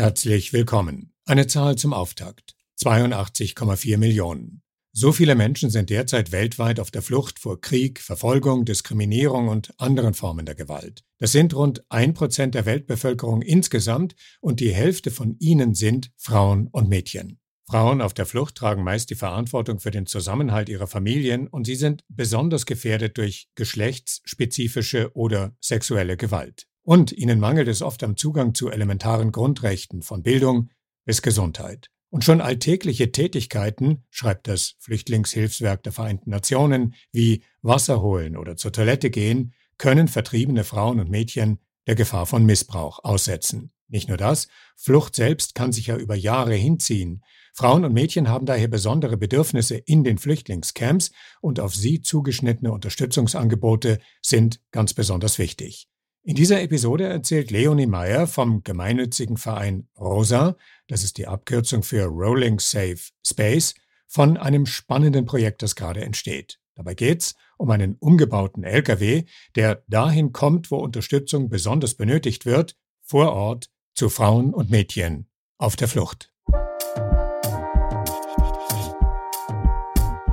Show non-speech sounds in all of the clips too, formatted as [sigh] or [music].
Herzlich willkommen. Eine Zahl zum Auftakt. 82,4 Millionen. So viele Menschen sind derzeit weltweit auf der Flucht vor Krieg, Verfolgung, Diskriminierung und anderen Formen der Gewalt. Das sind rund ein Prozent der Weltbevölkerung insgesamt und die Hälfte von ihnen sind Frauen und Mädchen. Frauen auf der Flucht tragen meist die Verantwortung für den Zusammenhalt ihrer Familien und sie sind besonders gefährdet durch geschlechtsspezifische oder sexuelle Gewalt. Und ihnen mangelt es oft am Zugang zu elementaren Grundrechten von Bildung bis Gesundheit. Und schon alltägliche Tätigkeiten, schreibt das Flüchtlingshilfswerk der Vereinten Nationen, wie Wasser holen oder zur Toilette gehen, können vertriebene Frauen und Mädchen der Gefahr von Missbrauch aussetzen. Nicht nur das, Flucht selbst kann sich ja über Jahre hinziehen. Frauen und Mädchen haben daher besondere Bedürfnisse in den Flüchtlingscamps und auf sie zugeschnittene Unterstützungsangebote sind ganz besonders wichtig. In dieser Episode erzählt Leonie Meyer vom gemeinnützigen Verein ROSA, das ist die Abkürzung für Rolling Safe Space, von einem spannenden Projekt, das gerade entsteht. Dabei geht's um einen umgebauten LKW, der dahin kommt, wo Unterstützung besonders benötigt wird, vor Ort zu Frauen und Mädchen auf der Flucht.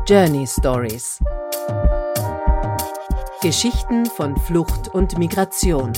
Journey Stories Geschichten von Flucht und Migration.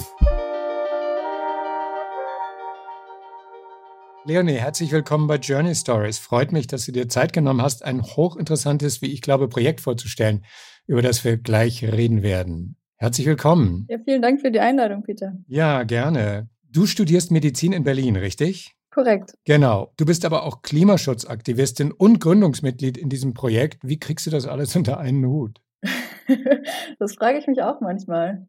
Leonie, herzlich willkommen bei Journey Stories. Freut mich, dass du dir Zeit genommen hast, ein hochinteressantes, wie ich glaube, Projekt vorzustellen, über das wir gleich reden werden. Herzlich willkommen. Ja, vielen Dank für die Einladung, Peter. Ja, gerne. Du studierst Medizin in Berlin, richtig? Korrekt. Genau. Du bist aber auch Klimaschutzaktivistin und Gründungsmitglied in diesem Projekt. Wie kriegst du das alles [laughs] unter einen Hut? [laughs] das frage ich mich auch manchmal.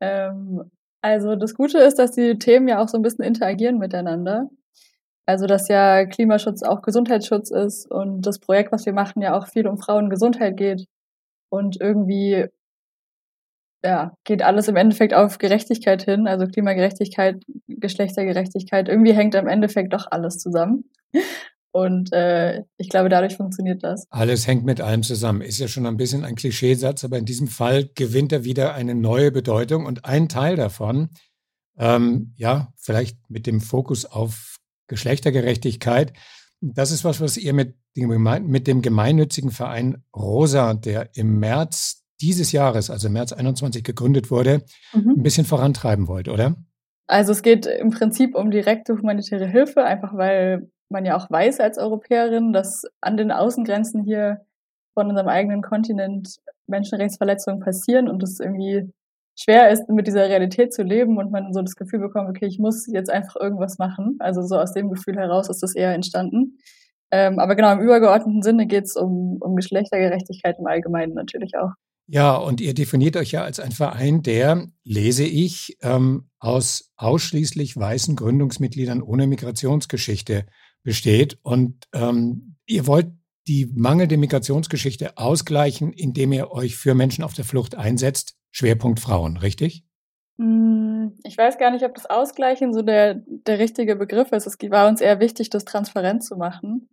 Ähm, also das Gute ist, dass die Themen ja auch so ein bisschen interagieren miteinander. Also dass ja Klimaschutz auch Gesundheitsschutz ist und das Projekt, was wir machen, ja auch viel um Frauengesundheit geht. Und irgendwie ja, geht alles im Endeffekt auf Gerechtigkeit hin, also Klimagerechtigkeit, Geschlechtergerechtigkeit. Irgendwie hängt am Endeffekt doch alles zusammen. Und äh, ich glaube, dadurch funktioniert das. Alles hängt mit allem zusammen. Ist ja schon ein bisschen ein Klischeesatz, aber in diesem Fall gewinnt er wieder eine neue Bedeutung. Und ein Teil davon, ähm, ja, vielleicht mit dem Fokus auf Geschlechtergerechtigkeit, das ist was, was ihr mit dem, mit dem gemeinnützigen Verein Rosa, der im März dieses Jahres, also März 21 gegründet wurde, mhm. ein bisschen vorantreiben wollt, oder? Also es geht im Prinzip um direkte humanitäre Hilfe, einfach weil man ja auch weiß als Europäerin, dass an den Außengrenzen hier von unserem eigenen Kontinent Menschenrechtsverletzungen passieren und es irgendwie schwer ist, mit dieser Realität zu leben und man so das Gefühl bekommt, okay, ich muss jetzt einfach irgendwas machen. Also so aus dem Gefühl heraus ist das eher entstanden. Ähm, aber genau, im übergeordneten Sinne geht es um, um Geschlechtergerechtigkeit im Allgemeinen natürlich auch. Ja, und ihr definiert euch ja als ein Verein, der, lese ich, ähm, aus ausschließlich weißen Gründungsmitgliedern ohne Migrationsgeschichte besteht. Und ähm, ihr wollt die mangelnde Migrationsgeschichte ausgleichen, indem ihr euch für Menschen auf der Flucht einsetzt. Schwerpunkt Frauen, richtig? Mm, ich weiß gar nicht, ob das Ausgleichen so der, der richtige Begriff ist. Es war uns eher wichtig, das transparent zu machen,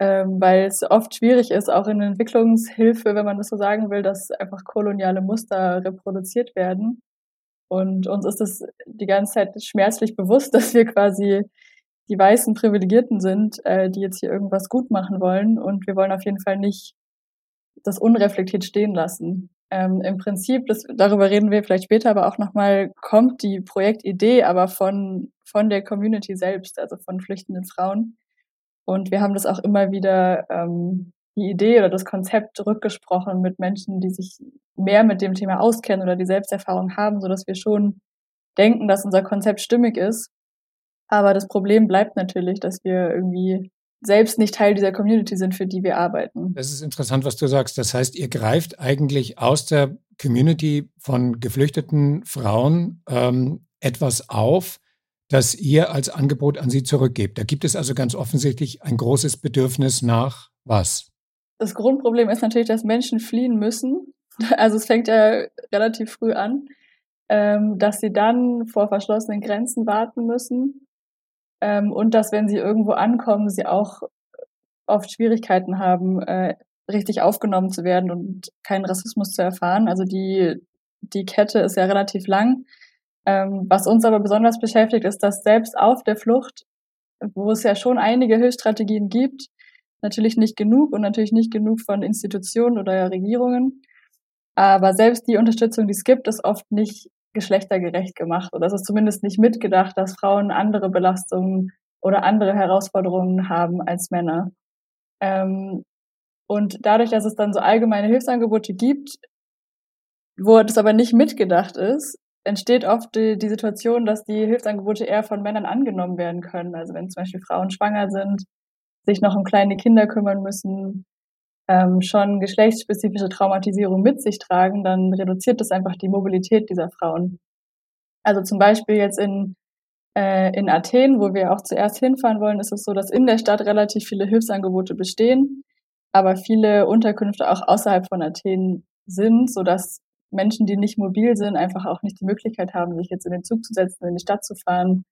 ähm, weil es oft schwierig ist, auch in Entwicklungshilfe, wenn man das so sagen will, dass einfach koloniale Muster reproduziert werden. Und uns ist es die ganze Zeit schmerzlich bewusst, [laughs] dass wir quasi die weißen Privilegierten sind, äh, die jetzt hier irgendwas gut machen wollen. Und wir wollen auf jeden Fall nicht das unreflektiert stehen lassen. Ähm, Im Prinzip, das, darüber reden wir vielleicht später, aber auch nochmal, kommt die Projektidee aber von, von der Community selbst, also von flüchtenden Frauen. Und wir haben das auch immer wieder, ähm, die Idee oder das Konzept rückgesprochen mit Menschen, die sich mehr mit dem Thema auskennen oder die Selbsterfahrung haben, so dass wir schon denken, dass unser Konzept stimmig ist aber das Problem bleibt natürlich, dass wir irgendwie selbst nicht Teil dieser Community sind, für die wir arbeiten. Das ist interessant, was du sagst. Das heißt, ihr greift eigentlich aus der Community von geflüchteten Frauen ähm, etwas auf, das ihr als Angebot an sie zurückgebt. Da gibt es also ganz offensichtlich ein großes Bedürfnis nach was? Das Grundproblem ist natürlich, dass Menschen fliehen müssen. [laughs] Also es fängt ja relativ früh an, ähm, dass sie dann vor verschlossenen Grenzen warten müssen ähm, und dass, wenn sie irgendwo ankommen, sie auch oft Schwierigkeiten haben, äh, richtig aufgenommen zu werden und keinen Rassismus zu erfahren. Also die, die Kette ist ja relativ lang. Ähm, was uns aber besonders beschäftigt, ist, dass selbst auf der Flucht wo es ja schon einige Hilfsstrategien gibt, natürlich nicht genug und natürlich nicht genug von Institutionen oder Regierungen. Aber selbst die Unterstützung, die es gibt, ist oft nicht geschlechtergerecht gemacht oder es ist zumindest nicht mitgedacht, dass Frauen andere Belastungen oder andere Herausforderungen haben als Männer. Ähm, und dadurch, dass es dann so allgemeine Hilfsangebote gibt, wo das aber nicht mitgedacht ist, entsteht oft die, die Situation, dass die Hilfsangebote eher von Männern angenommen werden können. Also wenn zum Beispiel Frauen schwanger sind, sich noch um kleine Kinder kümmern müssen, ähm, schon geschlechtsspezifische Traumatisierung mit sich tragen, dann reduziert das einfach die Mobilität dieser Frauen. Also zum Beispiel jetzt in, äh, in Athen, wo wir auch zuerst hinfahren wollen, ist es so, dass in der Stadt relativ viele Hilfsangebote bestehen, aber viele Unterkünfte auch außerhalb von Athen sind, sodass Menschen, die nicht mobil sind, einfach auch nicht die Möglichkeit haben, sich jetzt in den Zug zu setzen, in die Stadt zu fahren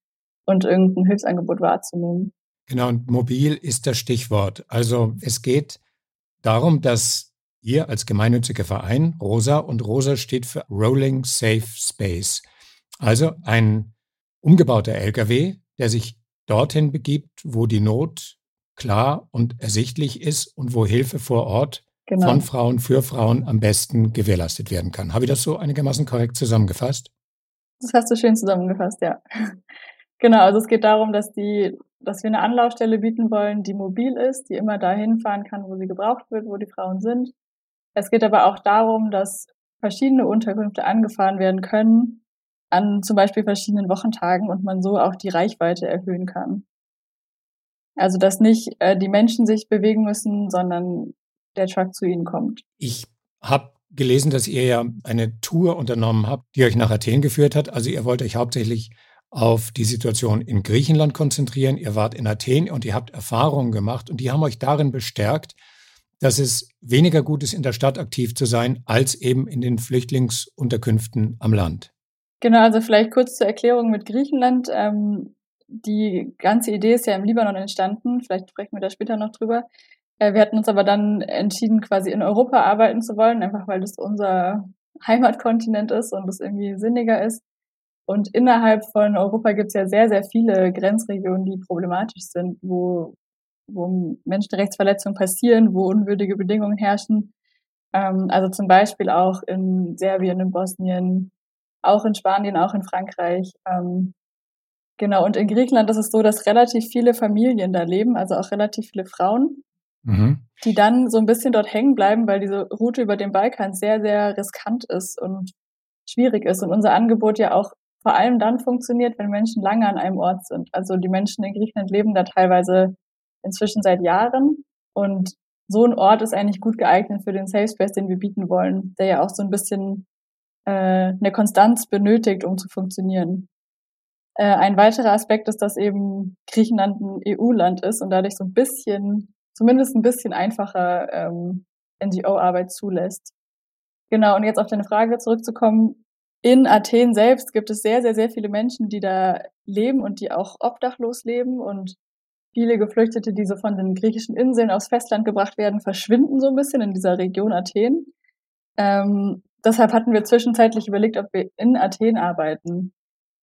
und irgendein Hilfsangebot wahrzunehmen. Genau, und mobil ist das Stichwort. Also es geht darum, dass ihr als gemeinnütziger Verein Rosa und Rosa steht für Rolling Safe Space. Also ein umgebauter LKW, der sich dorthin begibt, wo die Not klar und ersichtlich ist und wo Hilfe vor Ort genau. von Frauen für Frauen am besten gewährleistet werden kann. Habe ich das so einigermaßen korrekt zusammengefasst? Das hast du schön zusammengefasst, ja. Genau, also es geht darum, dass die, dass wir eine Anlaufstelle bieten wollen, die mobil ist, die immer dahin fahren kann, wo sie gebraucht wird, wo die Frauen sind. Es geht aber auch darum, dass verschiedene Unterkünfte angefahren werden können an zum Beispiel verschiedenen Wochentagen und man so auch die Reichweite erhöhen kann. Also dass nicht äh, die Menschen sich bewegen müssen, sondern der Truck zu ihnen kommt. Ich habe gelesen, dass ihr ja eine Tour unternommen habt, die euch nach Athen geführt hat. Also ihr wollt euch hauptsächlich auf die Situation in Griechenland konzentrieren. Ihr wart in Athen und ihr habt Erfahrungen gemacht und die haben euch darin bestärkt, dass es weniger gut ist, in der Stadt aktiv zu sein, als eben in den Flüchtlingsunterkünften am Land. Genau, also vielleicht kurz zur Erklärung mit Griechenland. Ähm, die ganze Idee ist ja im Libanon entstanden. Vielleicht sprechen wir da später noch drüber. Äh, wir hatten uns aber dann entschieden, quasi in Europa arbeiten zu wollen, einfach weil das unser Heimatkontinent ist und es irgendwie sinniger ist. Und innerhalb von Europa gibt es ja sehr, sehr viele Grenzregionen, die problematisch sind, wo, wo Menschenrechtsverletzungen passieren, wo unwürdige Bedingungen herrschen. Ähm, also zum Beispiel auch in Serbien, in Bosnien, auch in Spanien, auch in Frankreich. Ähm, genau, und in Griechenland ist es so, dass relativ viele Familien da leben, also auch relativ viele Frauen mhm. die dann so ein bisschen dort hängen bleiben, weil diese Route über den Balkan sehr, sehr riskant ist und schwierig ist und unser Angebot ja auch vor allem dann funktioniert, wenn Menschen lange an einem Ort sind. Also die Menschen in Griechenland leben da teilweise inzwischen seit Jahren und so ein Ort ist eigentlich gut geeignet für den Safe Space, den wir bieten wollen, der ja auch so ein bisschen äh, eine Konstanz benötigt, um zu funktionieren. Äh, ein weiterer Aspekt ist, dass eben Griechenland ein EU-Land ist und dadurch so ein bisschen zumindest ein bisschen einfacher ähm, NGO-Arbeit zulässt. Genau, und jetzt auf deine Frage zurückzukommen. In Athen selbst gibt es sehr, sehr, sehr viele Menschen, die da leben und die auch obdachlos leben und viele Geflüchtete, die so von den griechischen Inseln aufs Festland gebracht werden, verschwinden so ein bisschen in dieser Region Athen. Ähm, deshalb hatten wir zwischenzeitlich überlegt, ob wir in Athen arbeiten.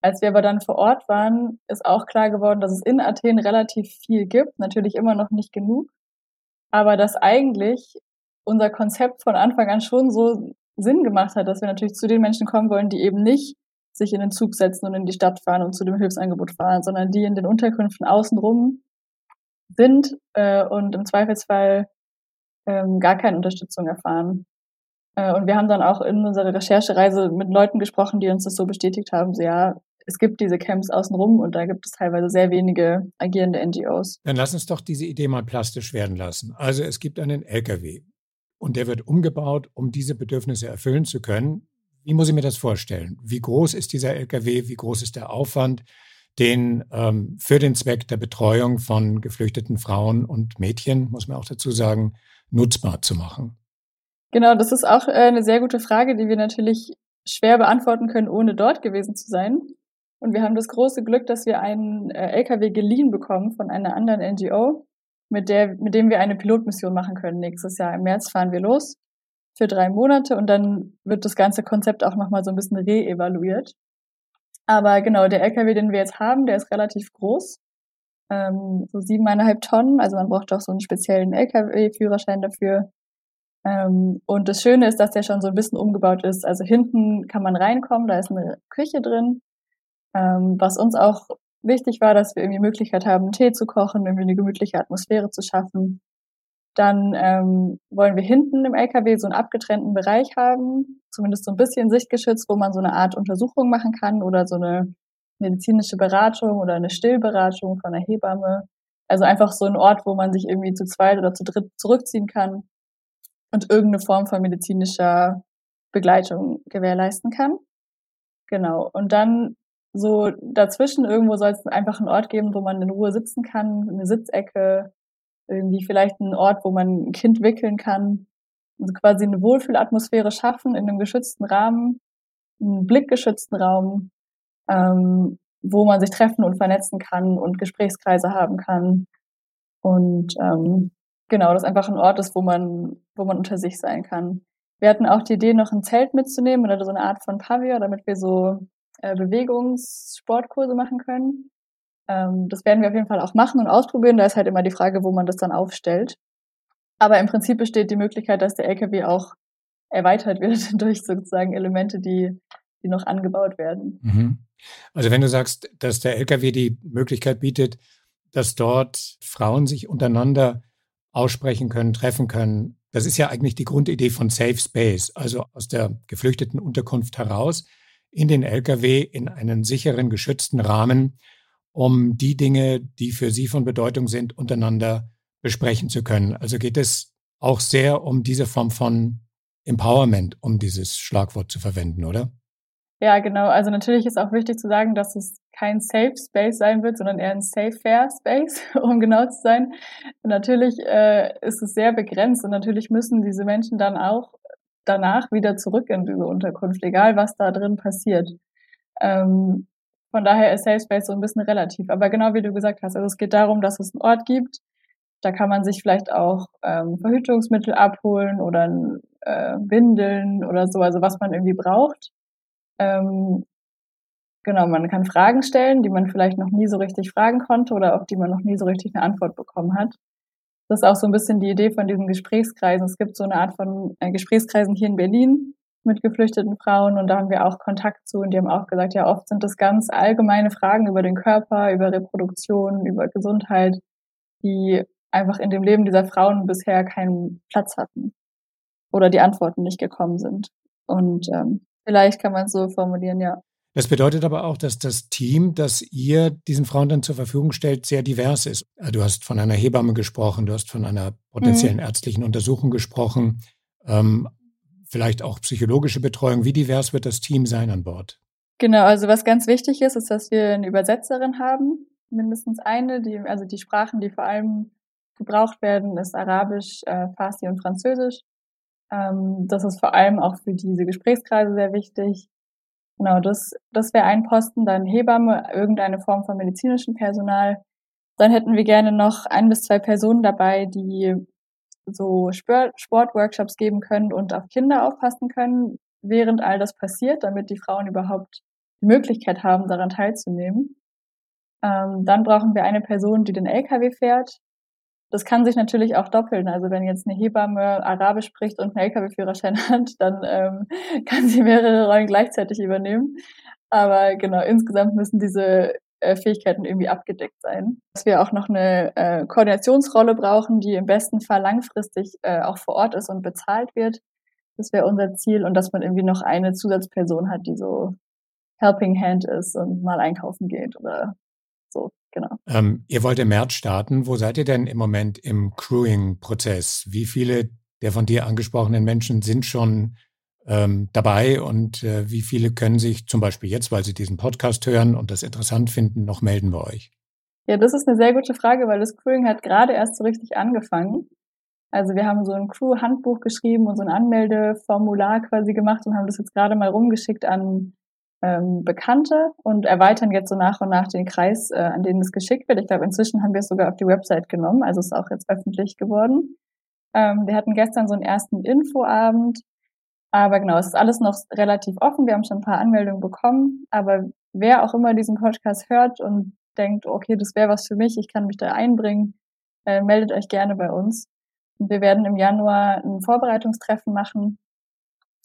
Als wir aber dann vor Ort waren, ist auch klar geworden, dass es in Athen relativ viel gibt, natürlich immer noch nicht genug aber dass eigentlich unser Konzept von Anfang an schon so Sinn gemacht hat, dass wir natürlich zu den Menschen kommen wollen, die eben nicht sich in den Zug setzen und in die Stadt fahren und zu dem Hilfsangebot fahren, sondern die in den Unterkünften außenrum sind äh, und im Zweifelsfall ähm, gar keine Unterstützung erfahren. Äh, und wir haben dann auch in unserer Recherchereise mit Leuten gesprochen, die uns das so bestätigt haben, so ja, es gibt diese Camps außenrum und da gibt es teilweise sehr wenige agierende NGOs. Dann lass uns doch diese Idee mal plastisch werden lassen. Also es gibt einen LKW und der wird umgebaut, um diese Bedürfnisse erfüllen zu können. Wie muss ich mir das vorstellen? Wie groß ist dieser LKW? Wie groß ist der Aufwand, den ähm, für den Zweck der Betreuung von geflüchteten Frauen und Mädchen, muss man auch dazu sagen, nutzbar zu machen? Genau, das ist auch äh, eine sehr gute Frage, die wir natürlich schwer beantworten können, ohne dort gewesen zu sein. Und wir haben das große Glück, dass wir einen äh, LKW geliehen bekommen von einer anderen NGO, mit der, mit dem wir eine Pilotmission machen können. Nächstes Jahr im März fahren wir los für drei Monate und dann wird das ganze Konzept auch nochmal so ein bisschen re-evaluiert. Aber genau, der LKW, den wir jetzt haben, der ist relativ groß. ähm, so siebeneinhalb Tonnen. Also man braucht auch so einen speziellen LKW-Führerschein dafür. Ähm, und das Schöne ist, dass der schon so ein bisschen umgebaut ist. Also hinten kann man reinkommen, da ist eine Küche drin. Ähm, was uns auch wichtig war, dass wir irgendwie Möglichkeit haben, Tee zu kochen, irgendwie eine gemütliche Atmosphäre zu schaffen. Dann ähm, wollen wir hinten im LKW so einen abgetrennten Bereich haben, zumindest so ein bisschen sichtgeschützt, wo man so eine Art Untersuchung machen kann oder so eine medizinische Beratung oder eine Stillberatung von einer Hebamme. Also einfach so ein Ort, wo man sich irgendwie zu zweit oder zu dritt zurückziehen kann und irgendeine Form von medizinischer Begleitung gewährleisten kann. Genau. Und dann so dazwischen irgendwo soll es einfach einen Ort geben, wo man in Ruhe sitzen kann, eine Sitzecke, irgendwie vielleicht einen Ort, wo man ein Kind wickeln kann. Also quasi eine Wohlfühlatmosphäre schaffen in einem geschützten Rahmen, einen blickgeschützten Raum, ähm, wo man sich treffen und vernetzen kann und Gesprächskreise haben kann. Und ähm, genau, das einfach ein Ort ist, wo man, wo man unter sich sein kann. Wir hatten auch die Idee, noch ein Zelt mitzunehmen oder so eine Art von Pavillon, damit wir so äh, Bewegungssportkurse machen können. Ähm, das werden wir auf jeden Fall auch machen und ausprobieren. Da ist halt immer die Frage, wo man das dann aufstellt. Aber im Prinzip besteht die Möglichkeit, dass der LKW auch erweitert wird [laughs] durch sozusagen Elemente, die, die noch angebaut werden. Mhm. Also wenn du sagst, dass der LKW die Möglichkeit bietet, dass dort Frauen sich untereinander aussprechen können, treffen können, das ist ja eigentlich die Grundidee von Safe Space, also aus der geflüchteten Unterkunft heraus in den LKW in einen sicheren, geschützten Rahmen, um die Dinge, die für Sie von Bedeutung sind, untereinander besprechen zu können. Also geht es auch sehr um diese Form von Empowerment, um dieses Schlagwort zu verwenden, oder? Ja, genau. Also natürlich ist auch wichtig zu sagen, dass es kein Safe Space sein wird, sondern eher ein Safe Fair Space, [laughs] um genau zu sein. Natürlich äh, ist es sehr begrenzt und natürlich müssen diese Menschen dann auch danach wieder zurück in diese Unterkunft, egal was da drin passiert. Ähm, von daher ist Safe Space so ein bisschen relativ. Aber genau wie du gesagt hast, also es geht darum, dass es einen Ort gibt, da kann man sich vielleicht auch ähm, Verhütungsmittel abholen oder äh, Windeln oder so, also was man irgendwie braucht. Ähm, genau, man kann Fragen stellen, die man vielleicht noch nie so richtig fragen konnte oder auf die man noch nie so richtig eine Antwort bekommen hat. Das ist auch so ein bisschen die Idee von diesen Gesprächskreisen. Es gibt so eine Art von äh, Gesprächskreisen hier in Berlin, mit geflüchteten Frauen und da haben wir auch Kontakt zu und die haben auch gesagt, ja, oft sind das ganz allgemeine Fragen über den Körper, über Reproduktion, über Gesundheit, die einfach in dem Leben dieser Frauen bisher keinen Platz hatten oder die Antworten nicht gekommen sind. Und ähm, vielleicht kann man es so formulieren, ja. Das bedeutet aber auch, dass das Team, das ihr diesen Frauen dann zur Verfügung stellt, sehr divers ist. Du hast von einer Hebamme gesprochen, du hast von einer potenziellen mhm. ärztlichen Untersuchung gesprochen. Ähm, vielleicht auch psychologische Betreuung. Wie divers wird das Team sein an Bord? Genau, also was ganz wichtig ist, ist, dass wir eine Übersetzerin haben, mindestens eine, die, also die Sprachen, die vor allem gebraucht werden, ist Arabisch, äh, Farsi und Französisch. Ähm, das ist vor allem auch für diese Gesprächskreise sehr wichtig. Genau, das, das wäre ein Posten, dann Hebamme, irgendeine Form von medizinischem Personal. Dann hätten wir gerne noch ein bis zwei Personen dabei, die so Sportworkshops geben können und auf Kinder aufpassen können, während all das passiert, damit die Frauen überhaupt die Möglichkeit haben, daran teilzunehmen. Ähm, dann brauchen wir eine Person, die den LKW fährt. Das kann sich natürlich auch doppeln. Also wenn jetzt eine Hebamme Arabisch spricht und einen LKW-Führerschein [laughs] hat, dann ähm, [laughs] kann sie mehrere Rollen gleichzeitig übernehmen. Aber genau, insgesamt müssen diese äh, Fähigkeiten irgendwie abgedeckt sein. Dass wir auch noch eine äh, Koordinationsrolle brauchen, die im besten Fall langfristig äh, auch vor Ort ist und bezahlt wird. Das wäre unser Ziel und dass man irgendwie noch eine Zusatzperson hat, die so Helping Hand ist und mal einkaufen geht oder so, genau. Ähm, ihr wollt im März starten. Wo seid ihr denn im Moment im Crewing-Prozess? Wie viele der von dir angesprochenen Menschen sind schon ähm, dabei und äh, wie viele können sich zum Beispiel jetzt, weil sie diesen Podcast hören und das interessant finden, noch melden bei euch? Ja, das ist eine sehr gute Frage, weil das Crewing hat gerade erst so richtig angefangen. Also wir haben so ein Crew-Handbuch geschrieben und so ein Anmeldeformular quasi gemacht und haben das jetzt gerade mal rumgeschickt an ähm, Bekannte und erweitern jetzt so nach und nach den Kreis, äh, an den es geschickt wird. Ich glaube, inzwischen haben wir es sogar auf die Website genommen, also ist auch jetzt öffentlich geworden. Ähm, wir hatten gestern so einen ersten Infoabend aber genau, es ist alles noch relativ offen. Wir haben schon ein paar Anmeldungen bekommen. Aber wer auch immer diesen Podcast hört und denkt, okay, das wäre was für mich, ich kann mich da einbringen, äh, meldet euch gerne bei uns. Wir werden im Januar ein Vorbereitungstreffen machen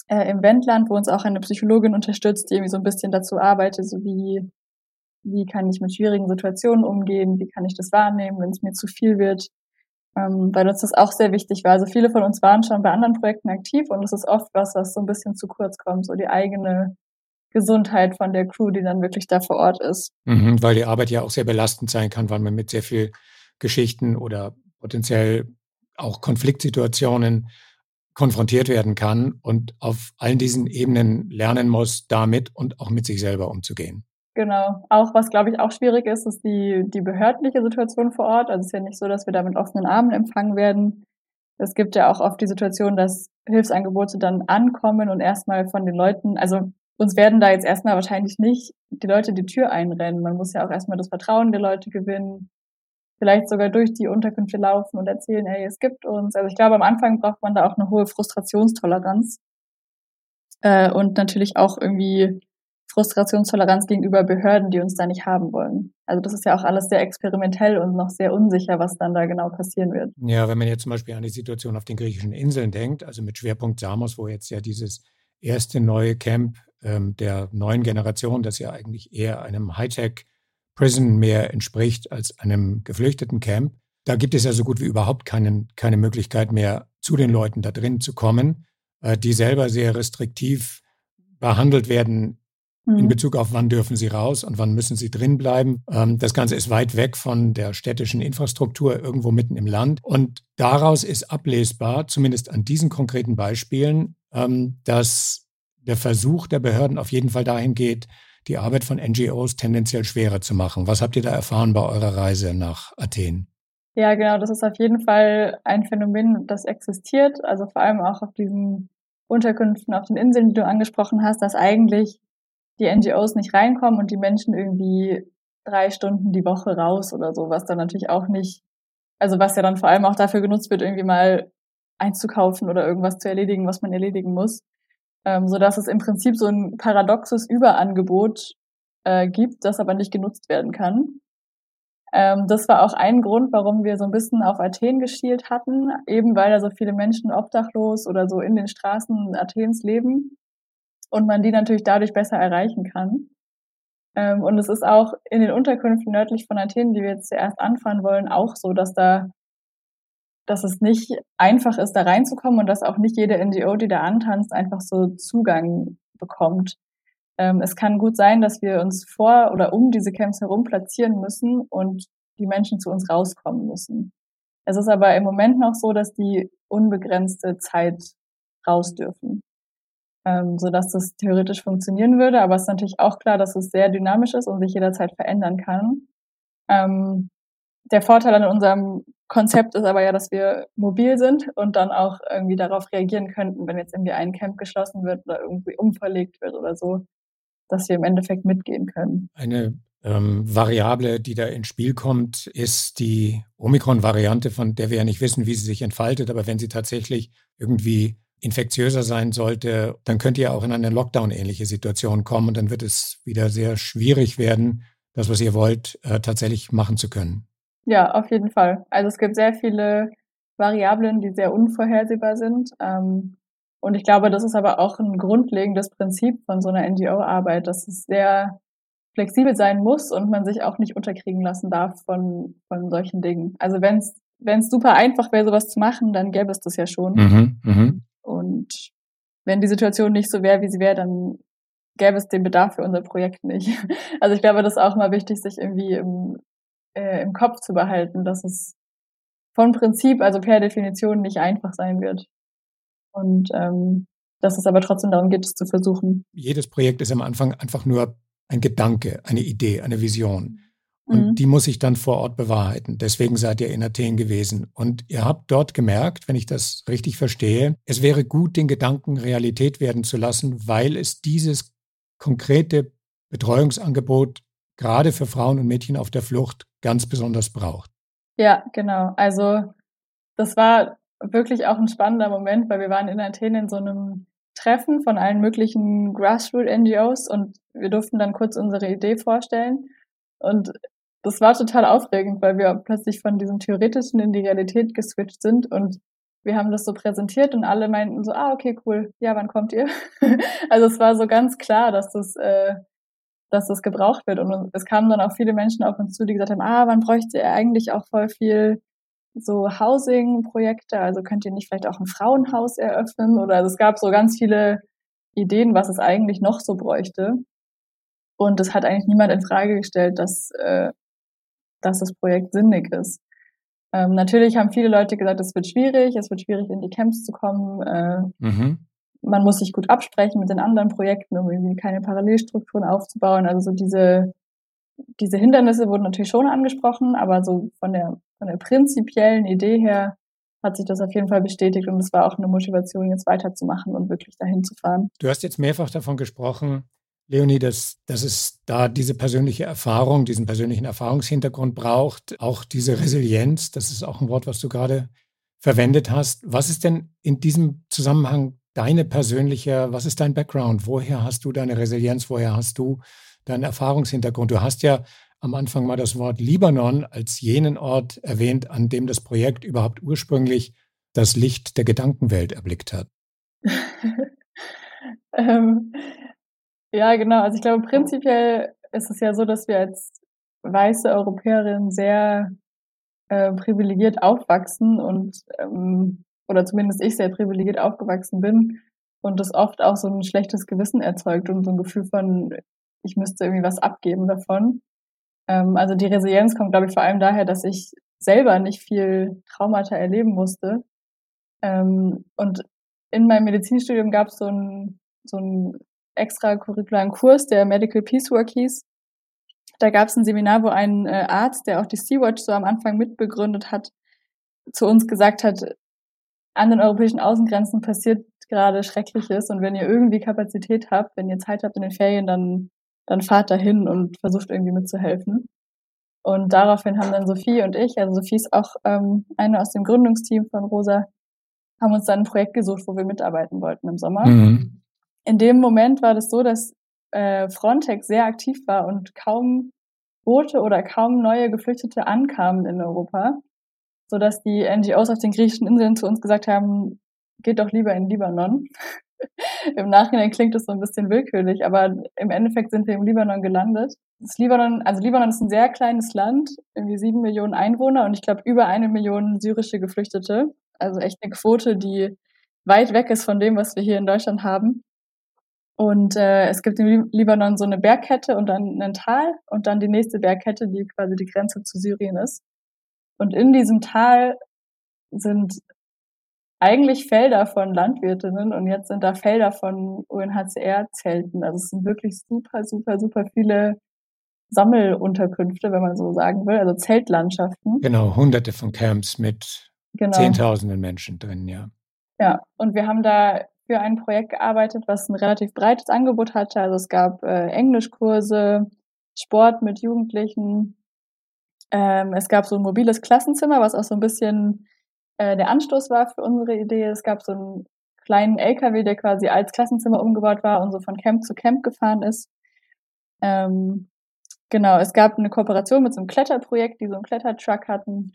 äh, im Wendland, wo uns auch eine Psychologin unterstützt, die irgendwie so ein bisschen dazu arbeitet, so wie, wie kann ich mit schwierigen Situationen umgehen, wie kann ich das wahrnehmen, wenn es mir zu viel wird, ähm, weil uns das auch sehr wichtig war. Also viele von uns waren schon bei anderen Projekten aktiv und es ist oft was, was so ein bisschen zu kurz kommt, so die eigene Gesundheit von der Crew, die dann wirklich da vor Ort ist. Mhm, weil die Arbeit ja auch sehr belastend sein kann, weil man mit sehr viel Geschichten oder potenziell auch Konfliktsituationen konfrontiert werden kann und auf allen diesen Ebenen lernen muss, damit und auch mit sich selber umzugehen. Genau. Auch was, glaube ich, auch schwierig ist, ist die, die behördliche Situation vor Ort. Also es ist ja nicht so, dass wir da mit offenen Armen empfangen werden. Es gibt ja auch oft die Situation, dass Hilfsangebote dann ankommen und erstmal von den Leuten, also uns werden da jetzt erstmal wahrscheinlich nicht die Leute die Tür einrennen. Man muss ja auch erstmal das Vertrauen der Leute gewinnen vielleicht sogar durch die Unterkünfte laufen und erzählen, hey, es gibt uns. Also ich glaube, am Anfang braucht man da auch eine hohe Frustrationstoleranz äh, und natürlich auch irgendwie Frustrationstoleranz gegenüber Behörden, die uns da nicht haben wollen. Also das ist ja auch alles sehr experimentell und noch sehr unsicher, was dann da genau passieren wird. Ja, wenn man jetzt zum Beispiel an die Situation auf den griechischen Inseln denkt, also mit Schwerpunkt Samos, wo jetzt ja dieses erste neue Camp ähm, der neuen Generation, das ja eigentlich eher einem Hightech Prison mehr entspricht als einem geflüchteten Camp. Da gibt es ja so gut wie überhaupt keinen, keine Möglichkeit mehr, zu den Leuten da drin zu kommen, äh, die selber sehr restriktiv behandelt werden mhm. in Bezug auf, wann dürfen sie raus und wann müssen sie drin bleiben. Ähm, das Ganze ist weit weg von der städtischen Infrastruktur, irgendwo mitten im Land. Und daraus ist ablesbar, zumindest an diesen konkreten Beispielen, ähm, dass der Versuch der Behörden auf jeden Fall dahin geht, die Arbeit von NGOs tendenziell schwerer zu machen. Was habt ihr da erfahren bei eurer Reise nach Athen? Ja, genau, das ist auf jeden Fall ein Phänomen, das existiert. Also vor allem auch auf diesen Unterkünften auf den Inseln, die du angesprochen hast, dass eigentlich die NGOs nicht reinkommen und die Menschen irgendwie drei Stunden die Woche raus oder so, was dann natürlich auch nicht, also was ja dann vor allem auch dafür genutzt wird, irgendwie mal einzukaufen oder irgendwas zu erledigen, was man erledigen muss ähm, so dass es im Prinzip so ein paradoxes Überangebot äh, gibt, das aber nicht genutzt werden kann. Ähm, das war auch ein Grund, warum wir so ein bisschen auf Athen geschielt hatten, eben weil da so viele Menschen obdachlos oder so in den Straßen Athens leben und man die natürlich dadurch besser erreichen kann. Ähm, und es ist auch in den Unterkünften nördlich von Athen, die wir jetzt zuerst anfahren wollen, auch so, dass da dass es nicht einfach ist, da reinzukommen und dass auch nicht jede NGO, die da antanzt, einfach so Zugang bekommt. Ähm, es kann gut sein, dass wir uns vor oder um diese Camps herum platzieren müssen und die Menschen zu uns rauskommen müssen. Es ist aber im Moment noch so, dass die unbegrenzte Zeit raus dürfen, ähm, so dass das theoretisch funktionieren würde. Aber es ist natürlich auch klar, dass es sehr dynamisch ist und sich jederzeit verändern kann. Ähm, der Vorteil an unserem Konzept ist aber ja, dass wir mobil sind und dann auch irgendwie darauf reagieren könnten, wenn jetzt irgendwie ein Camp geschlossen wird oder irgendwie umverlegt wird oder so, dass wir im Endeffekt mitgehen können. Eine ähm, Variable, die da ins Spiel kommt, ist die Omikron-Variante, von der wir ja nicht wissen, wie sie sich entfaltet. Aber wenn sie tatsächlich irgendwie infektiöser sein sollte, dann könnte ja auch in eine Lockdown-ähnliche Situation kommen und dann wird es wieder sehr schwierig werden, das, was ihr wollt, äh, tatsächlich machen zu können. Ja, auf jeden Fall. Also es gibt sehr viele Variablen, die sehr unvorhersehbar sind. Ähm, und ich glaube, das ist aber auch ein grundlegendes Prinzip von so einer NGO-Arbeit, dass es sehr flexibel sein muss und man sich auch nicht unterkriegen lassen darf von, von solchen Dingen. Also wenn es wenn es super einfach wäre, sowas zu machen, dann gäbe es das ja schon. Mhm, mh. Und wenn die Situation nicht so wäre, wie sie wäre, dann gäbe es den Bedarf für unser Projekt nicht. [laughs] Also ich glaube, das ist auch mal wichtig, sich irgendwie im, äh, im Kopf zu behalten, dass es von Prinzip, also per Definition, nicht einfach sein wird. Und ähm, dass es aber trotzdem darum geht, es zu versuchen. Jedes Projekt ist am Anfang einfach nur ein Gedanke, eine Idee, eine Vision. Und mhm. die muss sich dann vor Ort bewahrheiten. Deswegen seid ihr in Athen gewesen. Und ihr habt dort gemerkt, wenn ich das richtig verstehe, es wäre gut, den Gedanken Realität werden zu lassen, weil es dieses konkrete Betreuungsangebot gerade für Frauen und Mädchen auf der Flucht ganz besonders braucht. Ja, genau. Also das war wirklich auch ein spannender Moment, weil wir waren in Athen in so einem Treffen von allen möglichen Grassroot-NGOs und wir durften dann kurz unsere Idee vorstellen. Und das war total aufregend, weil wir plötzlich von diesem Theoretischen in die Realität geswitcht sind und wir haben das so präsentiert und alle meinten so, ah, okay, cool, ja, wann kommt ihr? [laughs] also es war so ganz klar, dass das, äh, dass das gebraucht wird. Und es kamen dann auch viele Menschen auf uns zu, die gesagt haben, ah, man bräuchte ja eigentlich auch voll viel so Housing-Projekte, also könnt ihr nicht vielleicht auch ein Frauenhaus eröffnen? Oder also es gab so ganz viele Ideen, was es eigentlich noch so bräuchte. Und es hat eigentlich niemand in Frage gestellt, dass, äh, dass das Projekt sinnig ist. Ähm, natürlich haben viele Leute gesagt, es wird schwierig, es wird schwierig, in die Camps zu kommen. Äh, mhm. Man muss sich gut absprechen mit den anderen Projekten, um irgendwie keine Parallelstrukturen aufzubauen. Also so diese, diese Hindernisse wurden natürlich schon angesprochen, aber so von der, von der prinzipiellen Idee her hat sich das auf jeden Fall bestätigt und es war auch eine Motivation, jetzt weiterzumachen und wirklich dahin zu fahren. Du hast jetzt mehrfach davon gesprochen, Leonie, dass, dass es da diese persönliche Erfahrung, diesen persönlichen Erfahrungshintergrund braucht, auch diese Resilienz, das ist auch ein Wort, was du gerade verwendet hast. Was ist denn in diesem Zusammenhang deine persönliche, was ist dein Background? Woher hast du deine Resilienz? Woher hast du deinen Erfahrungshintergrund? Du hast ja am Anfang mal das Wort Libanon als jenen Ort erwähnt, an dem das Projekt überhaupt ursprünglich das Licht der Gedankenwelt erblickt hat. [laughs] ähm, ja, genau. Also ich glaube, prinzipiell ist es ja so, dass wir als weiße Europäerinnen sehr äh, privilegiert aufwachsen und ähm, oder zumindest ich sehr privilegiert aufgewachsen bin und das oft auch so ein schlechtes Gewissen erzeugt und so ein Gefühl von, ich müsste irgendwie was abgeben davon. Ähm, also die Resilienz kommt, glaube ich, vor allem daher, dass ich selber nicht viel Traumata erleben musste. Ähm, und in meinem Medizinstudium gab es so ein, so ein extracurricularen Kurs, der Medical Peacework hieß. Da gab es ein Seminar, wo ein äh, Arzt, der auch die Sea-Watch so am Anfang mitbegründet hat, zu uns gesagt hat, an den europäischen Außengrenzen passiert gerade Schreckliches und wenn ihr irgendwie Kapazität habt, wenn ihr Zeit habt in den Ferien, dann, dann fahrt dahin und versucht irgendwie mitzuhelfen. Und daraufhin haben dann Sophie und ich, also Sophie ist auch ähm, eine aus dem Gründungsteam von Rosa, haben uns dann ein Projekt gesucht, wo wir mitarbeiten wollten im Sommer. Mhm in dem Moment war das so, dass äh, Frontex sehr aktiv war und kaum Boote oder kaum neue Geflüchtete ankamen in Europa, so dass die NGOs auf den griechischen Inseln zu uns gesagt haben, geht doch lieber in Libanon. [laughs] Im Nachhinein klingt das so ein bisschen willkürlich, aber im Endeffekt sind wir im Libanon gelandet. Das Libanon, also Libanon ist ein sehr kleines Land, irgendwie sieben Millionen Einwohner und ich glaube über eine Million syrische Geflüchtete. Also echt eine Quote, die weit weg ist von dem, was wir hier in Deutschland haben. Und äh, es gibt im Libanon so eine Bergkette und dann ein Tal und dann die nächste Bergkette, die quasi die Grenze zu Syrien ist. Und in diesem Tal sind eigentlich Felder von Landwirtinnen und jetzt sind da Felder von UNHCR-Zelten. Also es sind wirklich super, super, super viele Sammelunterkünfte, wenn man so sagen will, also Zeltlandschaften. Genau, hunderte von Camps mit genau. Zehntausenden Menschen drin, ja. Ja, und wir haben da für ein Projekt gearbeitet, was ein relativ breites Angebot hatte. Also es gab äh, Englischkurse, Sport mit Jugendlichen. Ähm, es gab so ein mobiles Klassenzimmer, was auch so ein bisschen äh, der Anstoß war für unsere Idee. Es gab so einen kleinen LKW, der quasi als Klassenzimmer umgebaut war und so von Camp zu Camp gefahren ist. Ähm, genau, es gab eine Kooperation mit so einem Kletterprojekt, die so einen Klettertruck hatten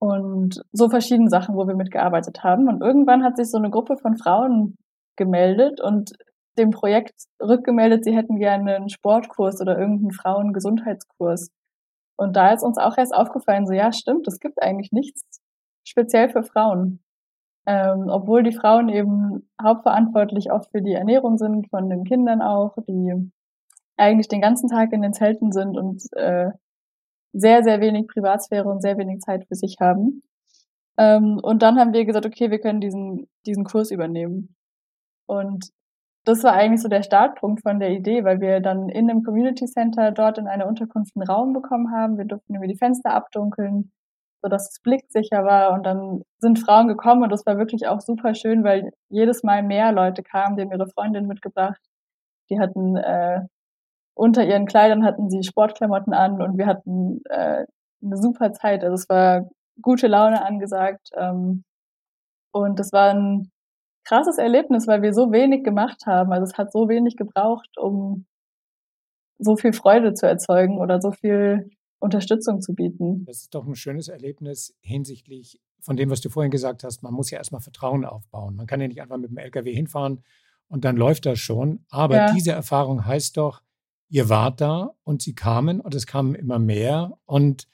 und so verschiedene Sachen, wo wir mitgearbeitet haben. Und irgendwann hat sich so eine Gruppe von Frauen gemeldet und dem Projekt rückgemeldet, sie hätten gerne einen Sportkurs oder irgendeinen Frauengesundheitskurs. Und da ist uns auch erst aufgefallen, so ja, stimmt, es gibt eigentlich nichts speziell für Frauen. Ähm, obwohl die Frauen eben hauptverantwortlich oft für die Ernährung sind, von den Kindern auch, die eigentlich den ganzen Tag in den Zelten sind und äh, sehr, sehr wenig Privatsphäre und sehr wenig Zeit für sich haben. Ähm, und dann haben wir gesagt, okay, wir können diesen, diesen Kurs übernehmen. Und das war eigentlich so der Startpunkt von der Idee, weil wir dann in einem Community Center dort in einer Unterkunft einen Raum bekommen haben. Wir durften über die Fenster abdunkeln, sodass es blicksicher war. Und dann sind Frauen gekommen und das war wirklich auch super schön, weil jedes Mal mehr Leute kamen, die haben ihre Freundin mitgebracht. Die hatten äh, unter ihren Kleidern hatten sie Sportklamotten an und wir hatten äh, eine super Zeit. Also es war gute Laune angesagt. Ähm, und das war ein krasses Erlebnis, weil wir so wenig gemacht haben. Also es hat so wenig gebraucht, um so viel Freude zu erzeugen oder so viel Unterstützung zu bieten. Das ist doch ein schönes Erlebnis hinsichtlich von dem, was du vorhin gesagt hast. Man muss ja erstmal Vertrauen aufbauen. Man kann ja nicht einfach mit dem LKW hinfahren und dann läuft das schon. Aber ja. diese Erfahrung heißt doch, ihr wart da und sie kamen und es kamen immer mehr und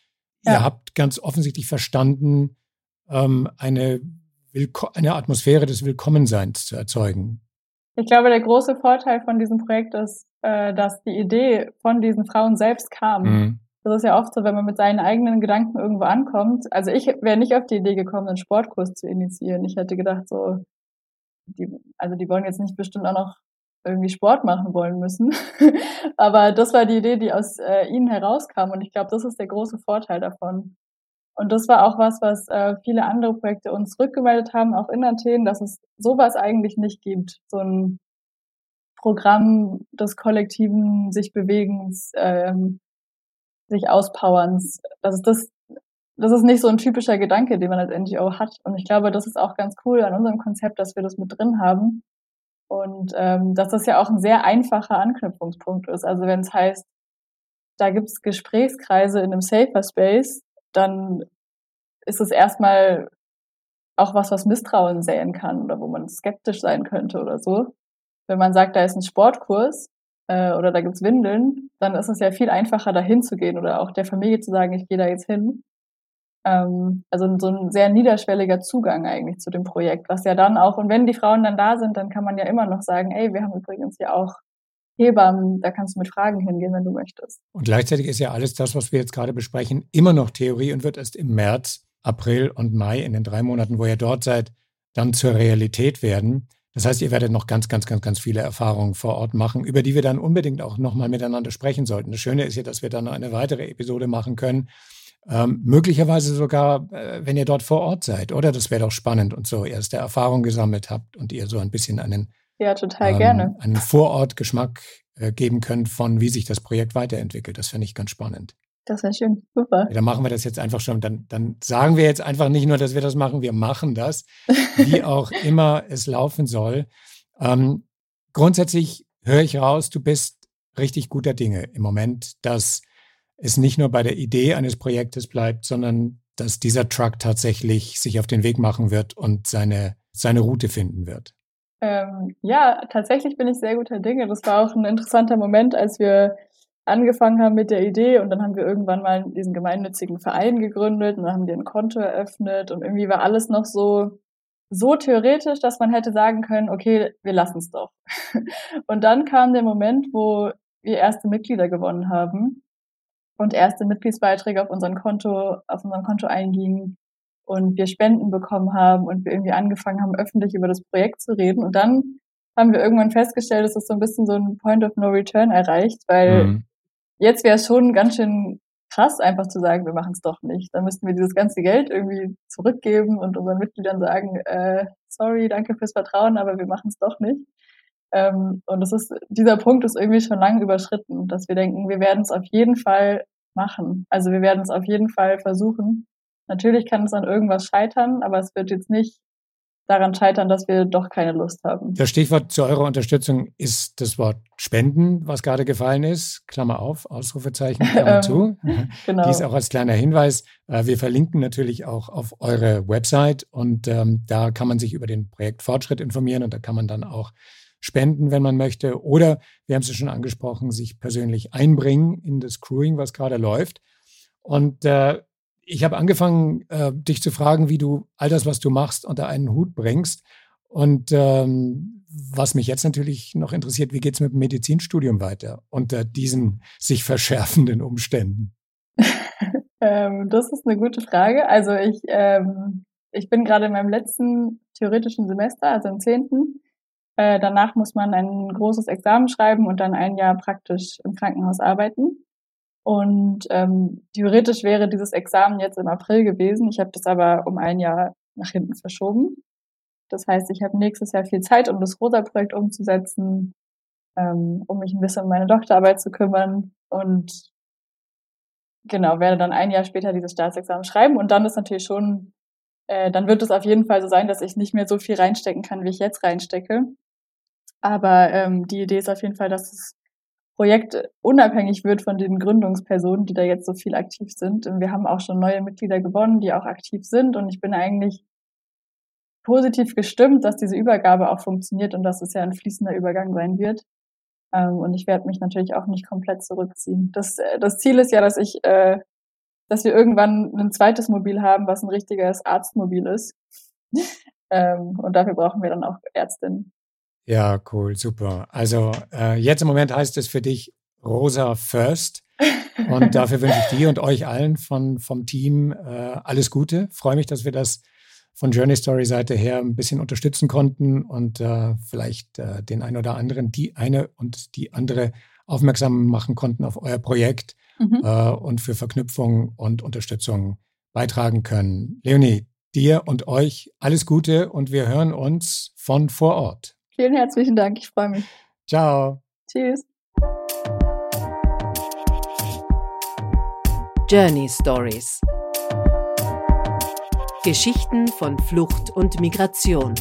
ja. ihr habt ganz offensichtlich verstanden, ähm, eine, eine Atmosphäre des Willkommenseins zu erzeugen. Ich glaube, der große Vorteil von diesem Projekt ist, äh, dass die Idee von diesen Frauen selbst kam. Mhm. Das ist ja oft so, wenn man mit seinen eigenen Gedanken irgendwo ankommt. Also ich wäre nicht auf die Idee gekommen, einen Sportkurs zu initiieren. Ich hätte gedacht, so, die, also die wollen jetzt nicht bestimmt auch noch irgendwie Sport machen wollen müssen. [laughs] Aber das war die Idee, die aus äh, ihnen herauskam. Und ich glaube, das ist der große Vorteil davon. Und das war auch was, was äh, viele andere Projekte uns rückgemeldet haben, auch in Athen, dass es sowas eigentlich nicht gibt. So ein Programm des kollektiven sich Bewegens, ähm, sich Auspowerns. Das ist das, das ist nicht so ein typischer Gedanke, den man als NGO hat. Und ich glaube, das ist auch ganz cool an unserem Konzept, dass wir das mit drin haben. Und ähm, dass das ja auch ein sehr einfacher Anknüpfungspunkt ist. Also wenn es heißt, da gibt es Gesprächskreise in einem Safer Space, dann ist es erstmal auch was, was Misstrauen säen kann oder wo man skeptisch sein könnte oder so. Wenn man sagt, da ist ein Sportkurs äh, oder da gibt's Windeln, dann ist es ja viel einfacher, da hinzugehen oder auch der Familie zu sagen, ich gehe da jetzt hin. Ähm, also so ein sehr niederschwelliger Zugang eigentlich zu dem Projekt, was ja dann auch, und wenn die Frauen dann da sind, dann kann man ja immer noch sagen, ey, wir haben übrigens ja auch Hebammen, da kannst du mit Fragen hingehen, wenn du möchtest. Und gleichzeitig ist ja alles das, was wir jetzt gerade besprechen, immer noch Theorie und wird erst im März, April und Mai, in den drei Monaten, wo ihr dort seid, dann zur Realität werden. Das heißt, ihr werdet noch ganz, ganz, ganz, ganz viele Erfahrungen vor Ort machen, über die wir dann unbedingt auch nochmal miteinander sprechen sollten. Das Schöne ist ja, dass wir dann eine weitere Episode machen können. Ähm, möglicherweise sogar, äh, wenn ihr dort vor Ort seid, oder? Das wäre doch spannend und so erste Erfahrungen gesammelt habt und ihr so ein bisschen einen ja, total ähm, gerne. Einen Vorortgeschmack äh, geben könnt von, wie sich das Projekt weiterentwickelt. Das fände ich ganz spannend. Das wäre schön. Super. Ja, dann machen wir das jetzt einfach schon. Dann, dann sagen wir jetzt einfach nicht nur, dass wir das machen, wir machen das, wie [laughs] auch immer es laufen soll. Ähm, grundsätzlich höre ich raus, du bist richtig guter Dinge im Moment, dass es nicht nur bei der Idee eines Projektes bleibt, sondern dass dieser Truck tatsächlich sich auf den Weg machen wird und seine, seine Route finden wird. Ähm, ja, tatsächlich bin ich sehr guter Dinge. Das war auch ein interessanter Moment, als wir angefangen haben mit der Idee und dann haben wir irgendwann mal diesen gemeinnützigen Verein gegründet und dann haben wir ein Konto eröffnet und irgendwie war alles noch so so theoretisch, dass man hätte sagen können, okay, wir lassen es doch. [laughs] Und dann kam der Moment, wo wir erste Mitglieder gewonnen haben und erste Mitgliedsbeiträge auf unserem Konto, auf unserem Konto eingingen und wir Spenden bekommen haben und wir irgendwie angefangen haben, öffentlich über das Projekt zu reden. Und dann haben wir irgendwann festgestellt, dass das so ein bisschen so ein Point of No Return erreicht, weil mhm. jetzt wäre es schon ganz schön krass, einfach zu sagen, wir machen es doch nicht. Dann müssten wir dieses ganze Geld irgendwie zurückgeben und unseren Mitgliedern sagen, äh, sorry, danke fürs Vertrauen, aber wir machen es doch nicht. Ähm, und das ist, dieser Punkt ist irgendwie schon lange überschritten, dass wir denken, wir werden es auf jeden Fall machen. Also wir werden es auf jeden Fall versuchen. Natürlich kann es an irgendwas scheitern, aber es wird jetzt nicht daran scheitern, dass wir doch keine Lust haben. Das Stichwort zu eurer Unterstützung ist das Wort Spenden, was gerade gefallen ist. Klammer auf, Ausrufezeichen, [laughs] Klammer zu. [laughs] genau. Dies auch als kleiner Hinweis. Äh, wir verlinken natürlich auch auf eure Website und ähm, da kann man sich über den Projekt Fortschritt informieren und da kann man dann auch spenden, wenn man möchte. Oder, wir haben es ja schon angesprochen, sich persönlich einbringen in das Crewing, was gerade läuft. Und äh, ich habe angefangen, äh, dich zu fragen, wie du all das, was du machst, unter einen Hut bringst. Und ähm, was mich jetzt natürlich noch interessiert, wie geht es mit dem Medizinstudium weiter unter diesen sich verschärfenden Umständen? [laughs] ähm, das ist eine gute Frage. Also ich, ähm, ich bin gerade in meinem letzten theoretischen Semester, also im zehnten. Äh, danach muss man ein großes Examen schreiben und dann ein Jahr praktisch im Krankenhaus arbeiten. Und ähm, theoretisch wäre dieses Examen jetzt im April gewesen. Ich habe das aber um ein Jahr nach hinten verschoben. Das heißt, ich habe nächstes Jahr viel Zeit, um das Rosa-Projekt umzusetzen, ähm, um mich ein bisschen um meine Doktorarbeit zu kümmern und genau, werde dann ein Jahr später dieses Staatsexamen schreiben. Und dann ist natürlich schon, äh, dann wird es auf jeden Fall so sein, dass ich nicht mehr so viel reinstecken kann, wie ich jetzt reinstecke. Aber ähm, die Idee ist auf jeden Fall, dass es Projekt unabhängig wird von den Gründungspersonen, die da jetzt so viel aktiv sind. Und wir haben auch schon neue Mitglieder gewonnen, die auch aktiv sind. Und ich bin eigentlich positiv gestimmt, dass diese Übergabe auch funktioniert und dass es ja ein fließender Übergang sein wird. Ähm, und ich werde mich natürlich auch nicht komplett zurückziehen. Das, äh, das Ziel ist ja, dass ich, äh, dass wir irgendwann ein zweites Mobil haben, was ein richtiges Arztmobil ist. [laughs] ähm, und dafür brauchen wir dann auch Ärztinnen. Ja, cool, super. Also äh, jetzt im Moment heißt es für dich Rosa First. Und [laughs] dafür wünsche ich dir und euch allen von, vom Team äh, alles Gute. Freue mich, dass wir das von Journey Story Seite her ein bisschen unterstützen konnten und äh, vielleicht äh, den einen oder anderen, die eine und die andere aufmerksam machen konnten auf euer Projekt mhm. äh, und für Verknüpfung und Unterstützung beitragen können. Leonie, dir und euch alles Gute und wir hören uns von vor Ort. Vielen herzlichen Dank, ich freue mich. Ciao. Tschüss. Journey Stories Geschichten von Flucht und Migration.